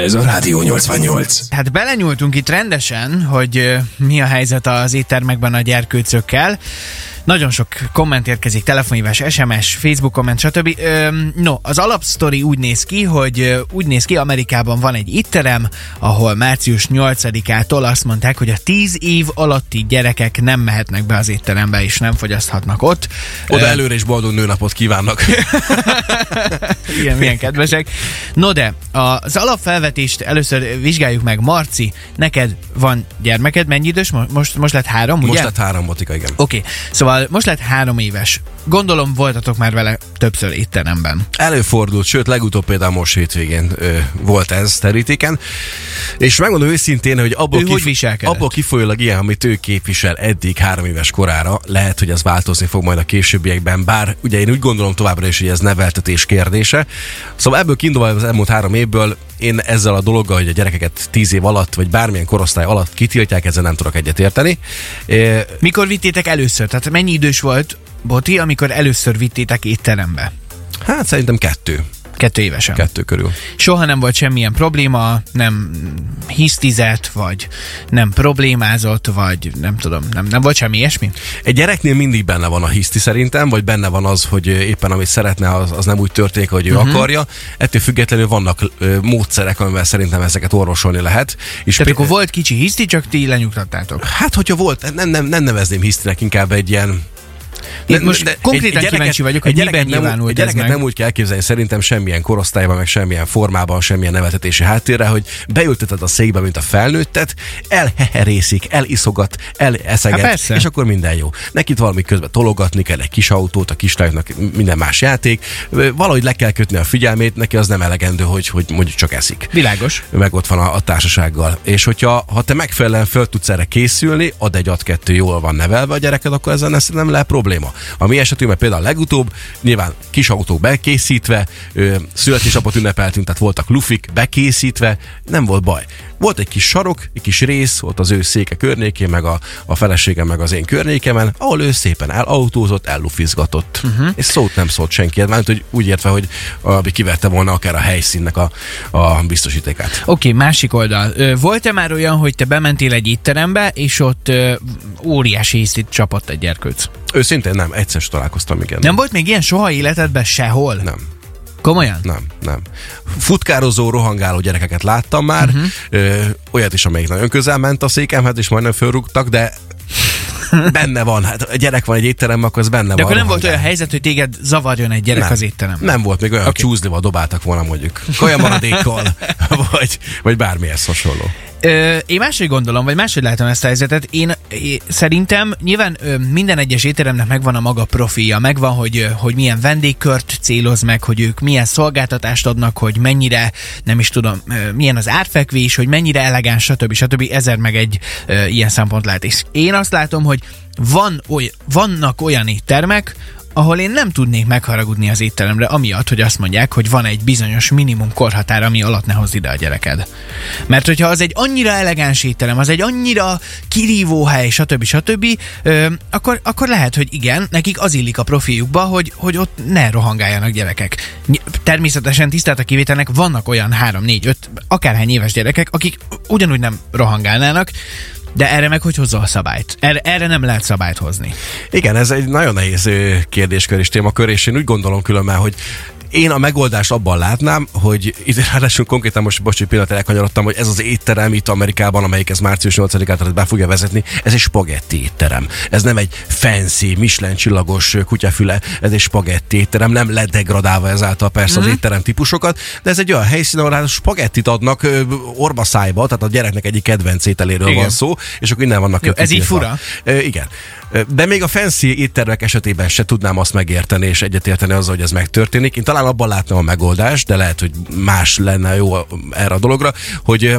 Ez a Rádió 88. Hát belenyúltunk itt rendesen, hogy mi a helyzet az éttermekben a gyerkőcökkel. Nagyon sok komment érkezik, telefonhívás, SMS, Facebook komment, stb. No, az alapsztori úgy néz ki, hogy úgy néz ki, Amerikában van egy étterem, ahol március 8-ától azt mondták, hogy a 10 év alatti gyerekek nem mehetnek be az étterembe, és nem fogyaszthatnak ott. Oda előre is boldog nőnapot kívánnak. Igen, milyen kedvesek. No de, az alapfelvetést először vizsgáljuk meg. Marci, neked van gyermeked, mennyi idős? Mo- Most, most lett három, ugye? Most lett három botika, igen. Oké, okay. szóval most lett három éves. Gondolom voltatok már vele többször étteremben. Előfordult, sőt, legutóbb például most hétvégén ö, volt ez terítéken. És megmondom őszintén, hogy abból, Ő hogy viselkedett? abból kifolyólag ilyen, amit ő képvisel eddig három éves korára, lehet, hogy ez változni fog majd a későbbiekben, bár ugye én úgy gondolom továbbra is, hogy ez neveltetés kérdése. Szóval ebből kiindulva az elmúlt három évből én ezzel a dologgal, hogy a gyerekeket tíz év alatt, vagy bármilyen korosztály alatt kitiltják, ezzel nem tudok egyetérteni. É, Mikor vittétek először? Tehát mennyi idős volt Boti, amikor először vittétek étterembe? Hát szerintem kettő. Kettő évesen. Kettő körül. Soha nem volt semmilyen probléma, nem hisztizett, vagy nem problémázott, vagy nem tudom, nem, nem volt semmi ilyesmi? Egy gyereknél mindig benne van a hiszti szerintem, vagy benne van az, hogy éppen amit szeretne, az, az nem úgy történik, hogy ő uh-huh. akarja. Ettől függetlenül vannak ö, módszerek, amivel szerintem ezeket orvosolni lehet. És Tehát pé- akkor volt kicsi hiszti, csak ti lenyugtattátok. Hát, hogyha volt, nem, nem, nem nevezném hisztinek, inkább egy ilyen Én most konkrétan kíváncsi vagyok, hogy egy miben nem, nyilvánult egy ez meg. nem úgy kell elképzelni szerintem semmilyen korosztályban, meg semmilyen formában, semmilyen nevetetési háttérre, hogy beülteted a székbe, mint a felnőttet, elheherészik, eliszogat, eleszeget, Hát persze. és akkor minden jó. Nekit valami közben tologatni kell egy kis autót, a kislánynak minden más játék, valahogy le kell kötni a figyelmét, neki az nem elegendő, hogy, hogy mondjuk csak eszik Világos. meg ott van a, a társasággal. És hogyha ha te megfelelően föl tudsz erre készülni, ad egy ad kettő jól van nevelve a gyereked, akkor ezzel nem, lehet probléma. A mi esetünkben például legutóbb, nyilván kis autó bekészítve, születésnapot ünnepeltünk, tehát voltak lufik bekészítve, nem volt baj. Volt egy kis sarok, egy kis rész, ott az ő széke környékén, meg a, a feleségem, meg az én környékemen, ahol ő szépen elautózott, ellufizgatott. Uh-huh. És szót nem szólt senki, mert hogy úgy értve, hogy abi kivette volna akár a helyszínnek a, a biztosítékát. Oké, okay, másik oldal. Volt-e már olyan, hogy te bementél egy étterembe, és ott óriási hisztit csapott egy gyerkőc? Őszintén nem, egyszer sem találkoztam, igen. Nem volt még ilyen soha életedben sehol? Nem, Komolyan? nem, nem. Futkározó, rohangáló gyerekeket láttam már, uh-huh. ö, olyat is, amelyik nagyon közel ment a székemhez, és majdnem fölrúgtak, de benne van. Hát a gyerek van egy étteremben, akkor az benne De van. akkor nem volt olyan helyzet, hogy téged zavarjon egy gyerek nem. az étteremben? Nem volt még olyan, okay. csúszlival dobáltak volna mondjuk. Olyan maradékkal, vagy, vagy bármihez hasonló. Én máshogy gondolom, vagy máshogy látom ezt a helyzetet. Én, szerintem nyilván minden egyes étteremnek megvan a maga profilja, megvan, hogy, hogy milyen vendégkört céloz meg, hogy ők milyen szolgáltatást adnak, hogy mennyire, nem is tudom, milyen az árfekvés, hogy mennyire elegáns, stb. stb. Ezer meg egy ilyen szempont lehet. És én azt látom, hogy van oly, vannak olyan éttermek, ahol én nem tudnék megharagudni az étteremre, amiatt, hogy azt mondják, hogy van egy bizonyos minimum korhatár, ami alatt ne hozd ide a gyereked. Mert hogyha az egy annyira elegáns étterem, az egy annyira kirívó hely, stb. stb., ö, akkor, akkor lehet, hogy igen, nekik az illik a profiljukba, hogy, hogy ott ne rohangáljanak gyerekek. Természetesen tisztelt a kivételnek vannak olyan 3, 4, 5, akárhány éves gyerekek, akik ugyanúgy nem rohangálnának, de erre meg hogy hozza a szabályt? Erre, erre nem lehet szabályt hozni. Igen, ez egy nagyon nehéz kérdéskör és témakör, és én úgy gondolom különben, hogy én a megoldást abban látnám, hogy itt ráadásul konkrétan most, bocs, egy pillanat elkanyarodtam, hogy ez az étterem itt Amerikában, amelyik ez március 8-át be fogja vezetni, ez egy spagetti étterem. Ez nem egy fancy, Michelin csillagos kutyafüle, ez egy spagetti étterem, nem ledegradálva ezáltal persze Mhm. az étterem típusokat, de ez egy olyan helyszín, ahol hát spagettit adnak orba szájba, tehát a gyereknek egyik kedvenc ételéről Igen. van szó, és akkor innen vannak ez így fura? Ö, igen. De még a fancy éttermek esetében se tudnám azt megérteni és egyetérteni azzal, hogy ez megtörténik. Én talán abban látnám a megoldást, de lehet, hogy más lenne jó erre a dologra, hogy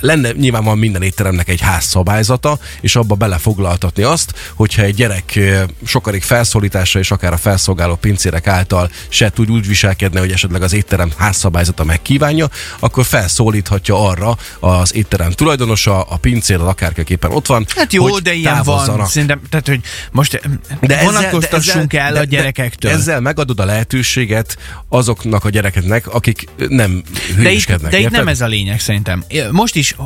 lenne nyilván van minden étteremnek egy házszabályzata, és abba belefoglaltatni azt, hogyha egy gyerek sokarig felszólításra és akár a felszolgáló pincérek által se tud úgy viselkedni, hogy esetleg az étterem házszabályzata megkívánja, akkor felszólíthatja arra az étterem tulajdonosa, a pincér, az akárkiképpen ott van, Hát jó, hogy de ilyen van. Szerintem, tehát, hogy hogy most de vonatkoztassunk ezzel, el de, a gyerekektől. De ezzel megadod a lehetőséget azoknak a gyerekeknek, akik nem hülyeskednek. De itt, de itt nem ez a lényeg szerintem. Most is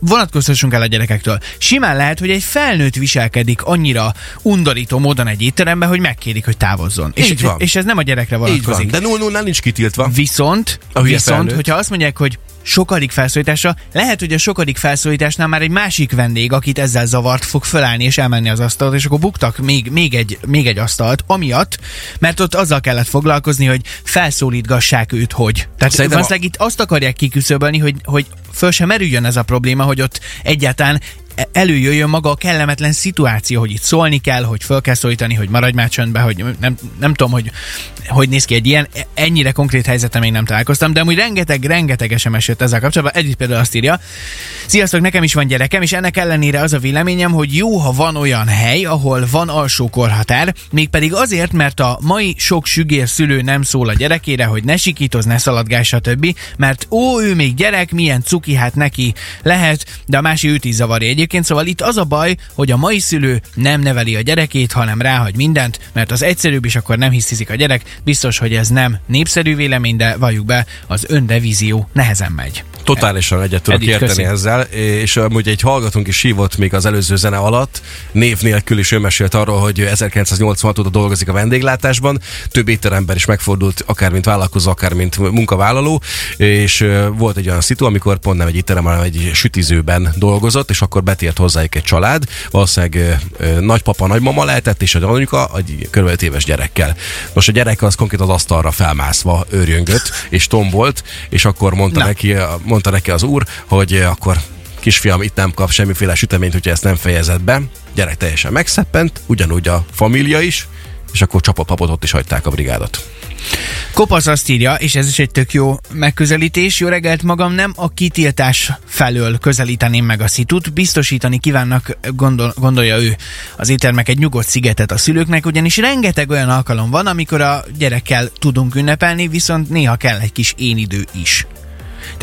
vonatkoztassunk el a gyerekektől. Simán lehet, hogy egy felnőtt viselkedik annyira undorító módon egy étteremben, hogy megkérik, hogy távozzon. Így és, van. és ez nem a gyerekre vonatkozik. Így van. De 0 0 nincs kitiltva. Viszont, viszont hogyha azt mondják, hogy sokadik felszólításra, lehet, hogy a sokadik felszólításnál már egy másik vendég, akit ezzel zavart, fog fölállni és elmenni az asztalt, és akkor buktak még, még, egy, még egy asztalt, amiatt, mert ott azzal kellett foglalkozni, hogy felszólítgassák őt, hogy. Tehát valószínűleg a... itt azt akarják kiküszöbölni, hogy, hogy föl sem merüljön ez a probléma, hogy ott egyáltalán előjöjjön maga a kellemetlen szituáció, hogy itt szólni kell, hogy föl kell szólítani, hogy maradj már csöndbe, hogy nem, nem tudom, hogy hogy néz ki egy ilyen, ennyire konkrét helyzetem még nem találkoztam, de amúgy rengeteg, rengeteg SMS jött ezzel kapcsolatban. Egyik például azt írja, sziasztok, nekem is van gyerekem, és ennek ellenére az a véleményem, hogy jó, ha van olyan hely, ahol van alsó korhatár, mégpedig azért, mert a mai sok sügér szülő nem szól a gyerekére, hogy ne sikítoz, ne szaladgás, stb. Mert ó, ő még gyerek, milyen cuki, hát neki lehet, de a másik őt is zavarja egyébként. Szóval itt az a baj, hogy a mai szülő nem neveli a gyerekét, hanem ráhagy mindent, mert az egyszerűbb, és akkor nem hiszik a gyerek, Biztos, hogy ez nem népszerű vélemény, de valljuk be, az önrevízió nehezen megy. Totálisan egyet tudok Edith, érteni köszi. ezzel, és amúgy egy hallgatónk is hívott még az előző zene alatt, név nélkül is ő mesélt arról, hogy 1986 óta dolgozik a vendéglátásban, több étteremben is megfordult, akár mint vállalkozó, akár mint munkavállaló, és volt egy olyan szitu, amikor pont nem egy étterem, hanem egy sütizőben dolgozott, és akkor betért hozzájuk egy család, valószínűleg nagypapa, nagymama lehetett, és a anyuka egy kb. éves gyerekkel. Most a gyerek az konkrét az asztalra felmászva őrjöngött, és tombolt, és akkor mondta neki, mondta neki az úr, hogy akkor kisfiam itt nem kap semmiféle süteményt, hogyha ezt nem fejezed be. Gyerek teljesen megszeppent, ugyanúgy a família is, és akkor csapott ott is hagyták a brigádot. Kopasz azt írja, és ez is egy tök jó megközelítés. Jó reggelt magam nem a kitiltás felől közelíteném meg a szitut. Biztosítani kívánnak, gondol, gondolja ő, az éttermek egy nyugodt szigetet a szülőknek, ugyanis rengeteg olyan alkalom van, amikor a gyerekkel tudunk ünnepelni, viszont néha kell egy kis én idő is.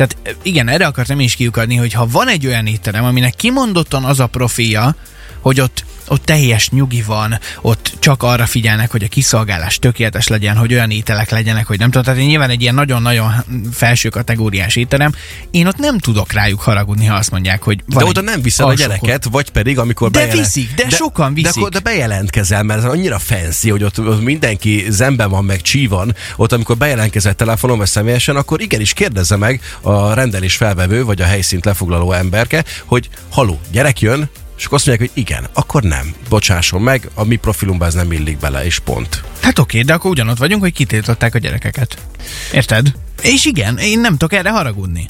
Tehát igen, erre akartam is kiukadni, hogy ha van egy olyan étterem, aminek kimondottan az a profilja, hogy ott ott teljes nyugi van, ott csak arra figyelnek, hogy a kiszolgálás tökéletes legyen, hogy olyan ételek legyenek, hogy nem tudom. Tehát nyilván egy ilyen nagyon-nagyon felső kategóriás étterem, én ott nem tudok rájuk haragudni, ha azt mondják, hogy De oda nem viszel a gyereket, vagy pedig amikor De bejelent... viszik, de, de sokan viszik. De, akkor, de bejelentkezel, mert ez annyira fancy, hogy ott, ott mindenki zemben van, meg csí van, ott amikor bejelentkezett telefonon vagy személyesen, akkor igenis kérdezze meg a rendelés felvevő, vagy a helyszínt lefoglaló emberke, hogy haló, gyerek jön, és akkor azt mondják, hogy igen, akkor nem. Bocsásson meg, a mi profilunkba ez nem illik bele, és pont. Hát oké, de akkor ugyanott vagyunk, hogy kitiltották a gyerekeket. Érted? És igen, én nem tudok erre haragudni.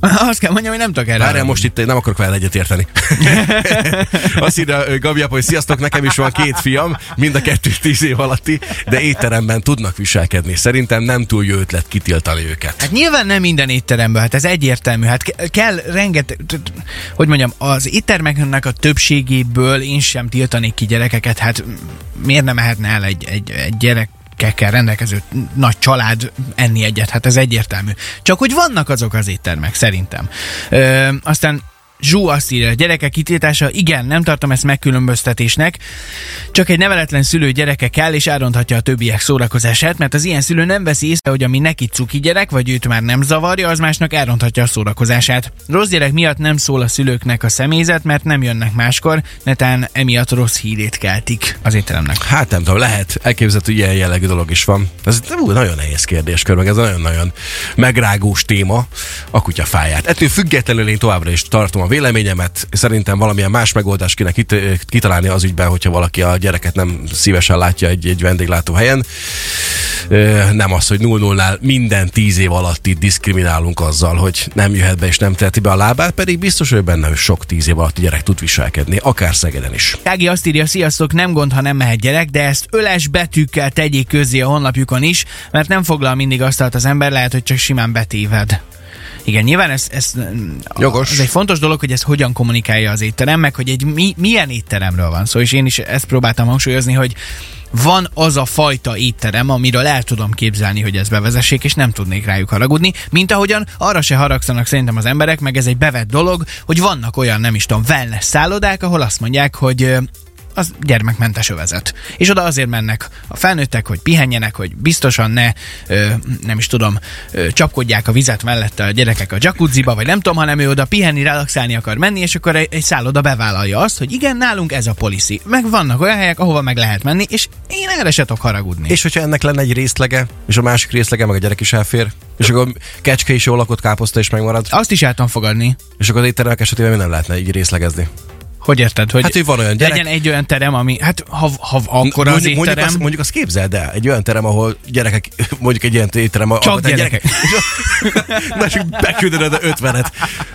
Azt kell mondjam, hogy nem tudok erre. Várjál, most itt nem akarok vele egyet érteni. Azt írja Gabi hogy sziasztok, nekem is van két fiam, mind a kettő tíz év alatti, de étteremben tudnak viselkedni. Szerintem nem túl jó ötlet kitiltani őket. Hát nyilván nem minden étteremben, hát ez egyértelmű. Hát kell rengeteg, hogy mondjam, az éttermeknek a többségéből én sem tiltanék ki gyerekeket, hát miért nem mehetne el egy, egy, egy gyerek gyerekekkel rendelkező nagy család enni egyet, hát ez egyértelmű. Csak hogy vannak azok az éttermek, szerintem. Ö, aztán Zsú azt írja, gyerekek kitiltása, igen, nem tartom ezt megkülönböztetésnek, csak egy neveletlen szülő gyereke kell, és áronthatja a többiek szórakozását, mert az ilyen szülő nem veszi észre, hogy ami neki cuki gyerek, vagy őt már nem zavarja, az másnak áronthatja a szórakozását. Rossz gyerek miatt nem szól a szülőknek a személyzet, mert nem jönnek máskor, netán emiatt rossz hírét keltik az étteremnek. Hát nem tudom, lehet, elképzelhető, hogy ilyen jellegű dolog is van. Ez nem nagyon nehéz kérdéskör, meg ez nagyon-nagyon megrágós téma a kutyafáját. Ettől függetlenül én továbbra is tartom a véleményemet. Szerintem valamilyen más megoldást kéne kit- kitalálni az ügyben, hogyha valaki a gyereket nem szívesen látja egy, egy vendéglátó helyen. Nem az, hogy 0-0-nál minden tíz év alatt itt diszkriminálunk azzal, hogy nem jöhet be és nem teheti be a lábát, pedig biztos, hogy benne, hogy sok tíz év alatt gyerek tud viselkedni, akár Szegeden is. Ági azt írja, sziasztok, nem gond, ha nem mehet gyerek, de ezt öles betűkkel tegyék közzé a honlapjukon is, mert nem foglal mindig azt az ember, lehet, hogy csak simán betéved. Igen, nyilván ez, ez, Jogos. ez egy fontos dolog, hogy ez hogyan kommunikálja az étterem, meg hogy egy mi, milyen étteremről van szó, és én is ezt próbáltam hangsúlyozni, hogy van az a fajta étterem, amiről el tudom képzelni, hogy ezt bevezessék, és nem tudnék rájuk haragudni, mint ahogyan arra se haragszanak szerintem az emberek, meg ez egy bevett dolog, hogy vannak olyan, nem is tudom, wellness szállodák, ahol azt mondják, hogy az gyermekmentes övezet. És oda azért mennek a felnőttek, hogy pihenjenek, hogy biztosan ne, ö, nem is tudom, ö, csapkodják a vizet mellette a gyerekek a jacuzziba, vagy nem tudom, hanem ő oda pihenni, relaxálni akar menni, és akkor egy, egy szálloda bevállalja azt, hogy igen, nálunk ez a policy. Meg vannak olyan helyek, ahova meg lehet menni, és én erre se tudok haragudni. És hogyha ennek lenne egy részlege, és a másik részlege meg a gyerek is elfér, és akkor kecske is jól lakott káposzta is megmarad, Azt is el fogadni. és akkor az éttermek esetében mi nem lehetne így részlegezni. Hogy érted? Hogy Hát, hogy van olyan gyerek- legyen egy olyan terem, ami, hát ha, ha akkor az mondjuk, mondjuk, étterem... azt, mondjuk azt képzeld el, egy olyan terem, ahol gyerekek, mondjuk egy ilyen étterem, ahol Csak te gyerekek. Na, csak beküldened a ötvenet.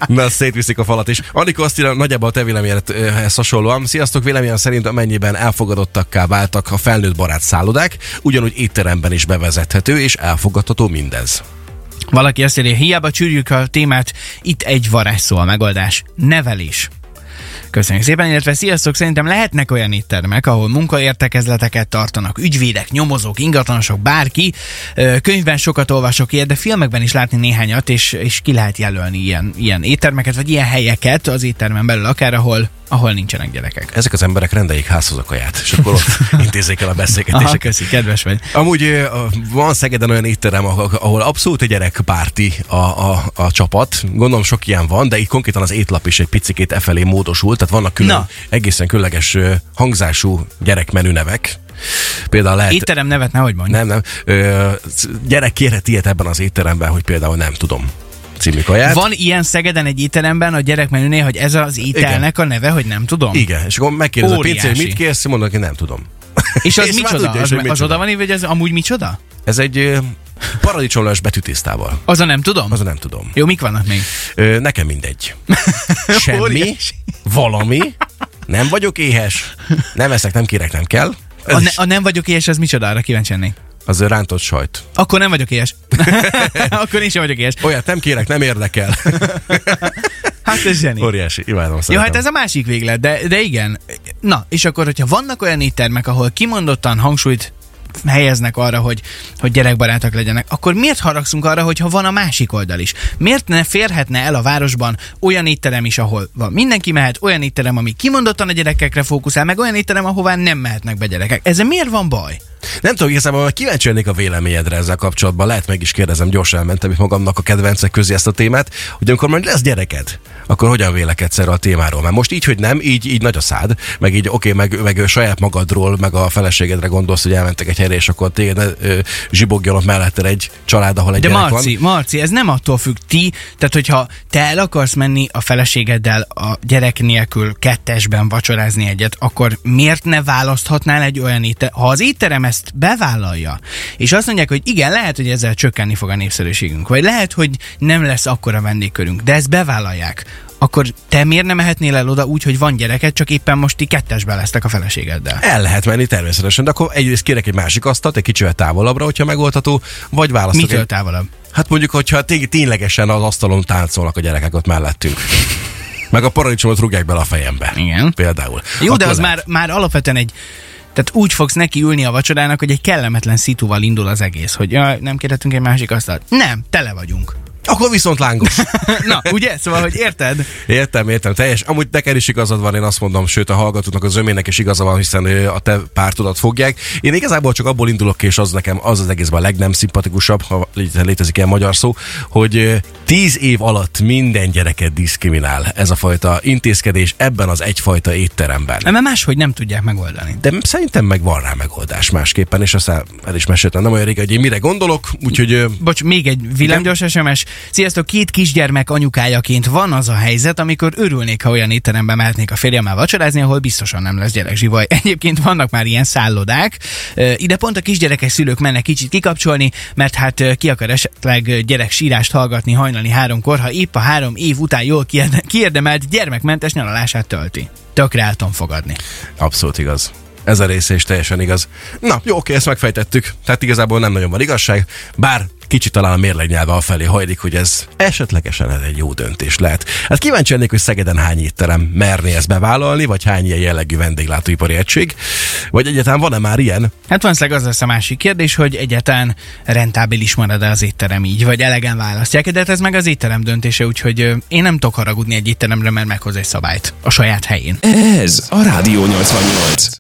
Na, szétviszik a falat is. Anikó azt írja, nagyjából a te véleményed ehhez hasonlóan. Sziasztok, véleményem szerint amennyiben elfogadottakká váltak a felnőtt barát szállodák, ugyanúgy étteremben is bevezethető és elfogadható mindez. Valaki azt írja, hiába csűrjük a témát, itt egy varázsszó a megoldás. Nevelés. Köszönjük szépen, illetve sziasztok, szerintem lehetnek olyan éttermek, ahol munkaértekezleteket tartanak, ügyvédek, nyomozók, ingatlanosok, bárki. Könyvben sokat olvasok ilyet, de filmekben is látni néhányat, és, és ki lehet jelölni ilyen, ilyen éttermeket, vagy ilyen helyeket az éttermen belül, akár ahol, ahol nincsenek gyerekek. Ezek az emberek rendeljék házhoz a kaját, és akkor ott intézzék el a Aha, beszélgetéseket. köszi, kedves vagy. Amúgy van Szegeden olyan étterem, ahol abszolút egy gyerekpárti a, a, a csapat. Gondolom sok ilyen van, de itt konkrétan az étlap is egy picikét e felé módosult, tehát vannak külön, Na. egészen különleges hangzású gyerekmenü nevek. Például lehet... Étterem nevet nehogy mondj. Nem, nem. Ö, gyerek kérhet ilyet ebben az étteremben, hogy például nem tudom című kaját. Van ilyen Szegeden egy étteremben a gyerekmenünél, hogy ez az ételnek a neve, hogy nem tudom? Igen, és akkor megkérdez a pincér, hogy mit kérsz, mondok, hogy nem tudom. És az És micsoda? tudja Az, hogy az micsoda. oda van írva, hogy ez amúgy micsoda? Ez egy paradicsomlás betűtésztával. Az a nem tudom? Az a nem tudom. Jó, mik vannak még? Ö, nekem mindegy. Semmi, valami, nem vagyok éhes, nem eszek, nem kérek, nem kell. Ez A, ne, a nem vagyok éhes, az micsoda? Arra kíváncsi lennék. Az rántott sajt. Akkor nem vagyok éhes. Akkor én sem vagyok éhes. Olyat nem kérek, nem érdekel. Hát ez zseni. Óriási, imádom. Jó, szeretem. hát ez a másik véglet, de, de igen. Na, és akkor, hogyha vannak olyan éttermek, ahol kimondottan hangsúlyt helyeznek arra, hogy, hogy gyerekbarátok legyenek, akkor miért haragszunk arra, hogyha van a másik oldal is? Miért ne férhetne el a városban olyan étterem is, ahol van mindenki mehet, olyan étterem, ami kimondottan a gyerekekre fókuszál, meg olyan étterem, ahová nem mehetnek be gyerekek. Ezzel miért van baj? Nem tudom, igazából kíváncsi lennék a véleményedre ezzel kapcsolatban. Lehet meg is kérdezem, gyorsan elmentem itt magamnak a kedvencek közé ezt a témát, hogy amikor majd lesz gyereked, akkor hogyan vélekedsz erről a témáról? Mert most így, hogy nem, így, így nagy a szád, meg így oké, meg, meg saját magadról, meg a feleségedre gondolsz, hogy elmentek egy helyre, és akkor téged zsibogjon ott melletted egy család, ahol egy De Marci, van. Marci, ez nem attól függ ti, tehát hogyha te el akarsz menni a feleségeddel a gyerek nélkül kettesben vacsorázni egyet, akkor miért ne választhatnál egy olyan étterem? Ha az étterem ezt bevállalja, és azt mondják, hogy igen, lehet, hogy ezzel csökkenni fog a népszerűségünk, vagy lehet, hogy nem lesz akkora vendégkörünk, de ezt bevállalják, akkor te miért nem mehetnél el oda úgy, hogy van gyereket, csak éppen most ti kettesben lesztek a feleségeddel? El lehet menni természetesen, de akkor egyrészt kérek egy másik asztalt, egy kicsivel távolabbra, hogyha megoldható, vagy választok Mitől egy... távolabb? Hát mondjuk, hogyha té- ténylegesen az asztalon táncolnak a gyerekek ott mellettünk. Meg a paradicsomot rúgják bele a fejembe. Igen. Például. Jó, de Akkor az lehet. már, már alapvetően egy tehát úgy fogsz neki ülni a vacsorának, hogy egy kellemetlen szituval indul az egész, hogy jaj, nem kérhetünk egy másik asztalt. Nem, tele vagyunk. Akkor viszont lángos. Na, ugye? Szóval, hogy érted? Értem, értem, teljes. Amúgy neked is igazad van, én azt mondom, sőt a hallgatóknak, az ömének is igaza van, hiszen a te pártodat fogják. Én igazából csak abból indulok ki, és az nekem az az egészben a legnem szimpatikusabb, ha lé- létezik ilyen magyar szó, hogy tíz év alatt minden gyereket diszkriminál ez a fajta intézkedés ebben az egyfajta étteremben. Mert máshogy nem tudják megoldani. De szerintem meg van rá megoldás másképpen, és aztán el is meséltem, nem olyan rég, hogy én mire gondolok, úgyhogy Bocs, még egy villámgyors SMS. Sziasztok, két kisgyermek anyukájaként van az a helyzet, amikor örülnék, ha olyan étterembe mehetnék a férjemmel vacsorázni, ahol biztosan nem lesz gyerekzsivaj. Egyébként vannak már ilyen szállodák. Ide pont a kisgyerekes szülők mennek kicsit kikapcsolni, mert hát ki akar esetleg gyerek sírást hallgatni hajnali háromkor, ha épp a három év után jól kiérde- kiérdemelt gyermekmentes nyaralását tölti. Tökre el fogadni. Abszolút igaz. Ez a része is teljesen igaz. Na, jó, oké, ezt megfejtettük. Tehát igazából nem nagyon van igazság, bár kicsit talán a mérlegnyelve a felé hajlik, hogy ez esetlegesen ez egy jó döntés lehet. Hát kíváncsi lennék, hogy Szegeden hány étterem merné ezt bevállalni, vagy hány ilyen jellegű vendéglátóipari egység, vagy egyáltalán van-e már ilyen? Hát valószínűleg az lesz a másik kérdés, hogy egyáltalán rentábilis marad-e az étterem így, vagy elegen választják, de hát ez meg az étterem döntése, úgyhogy én nem tudok haragudni egy étteremre, mert meghoz egy szabályt a saját helyén. Ez a Rádió 88.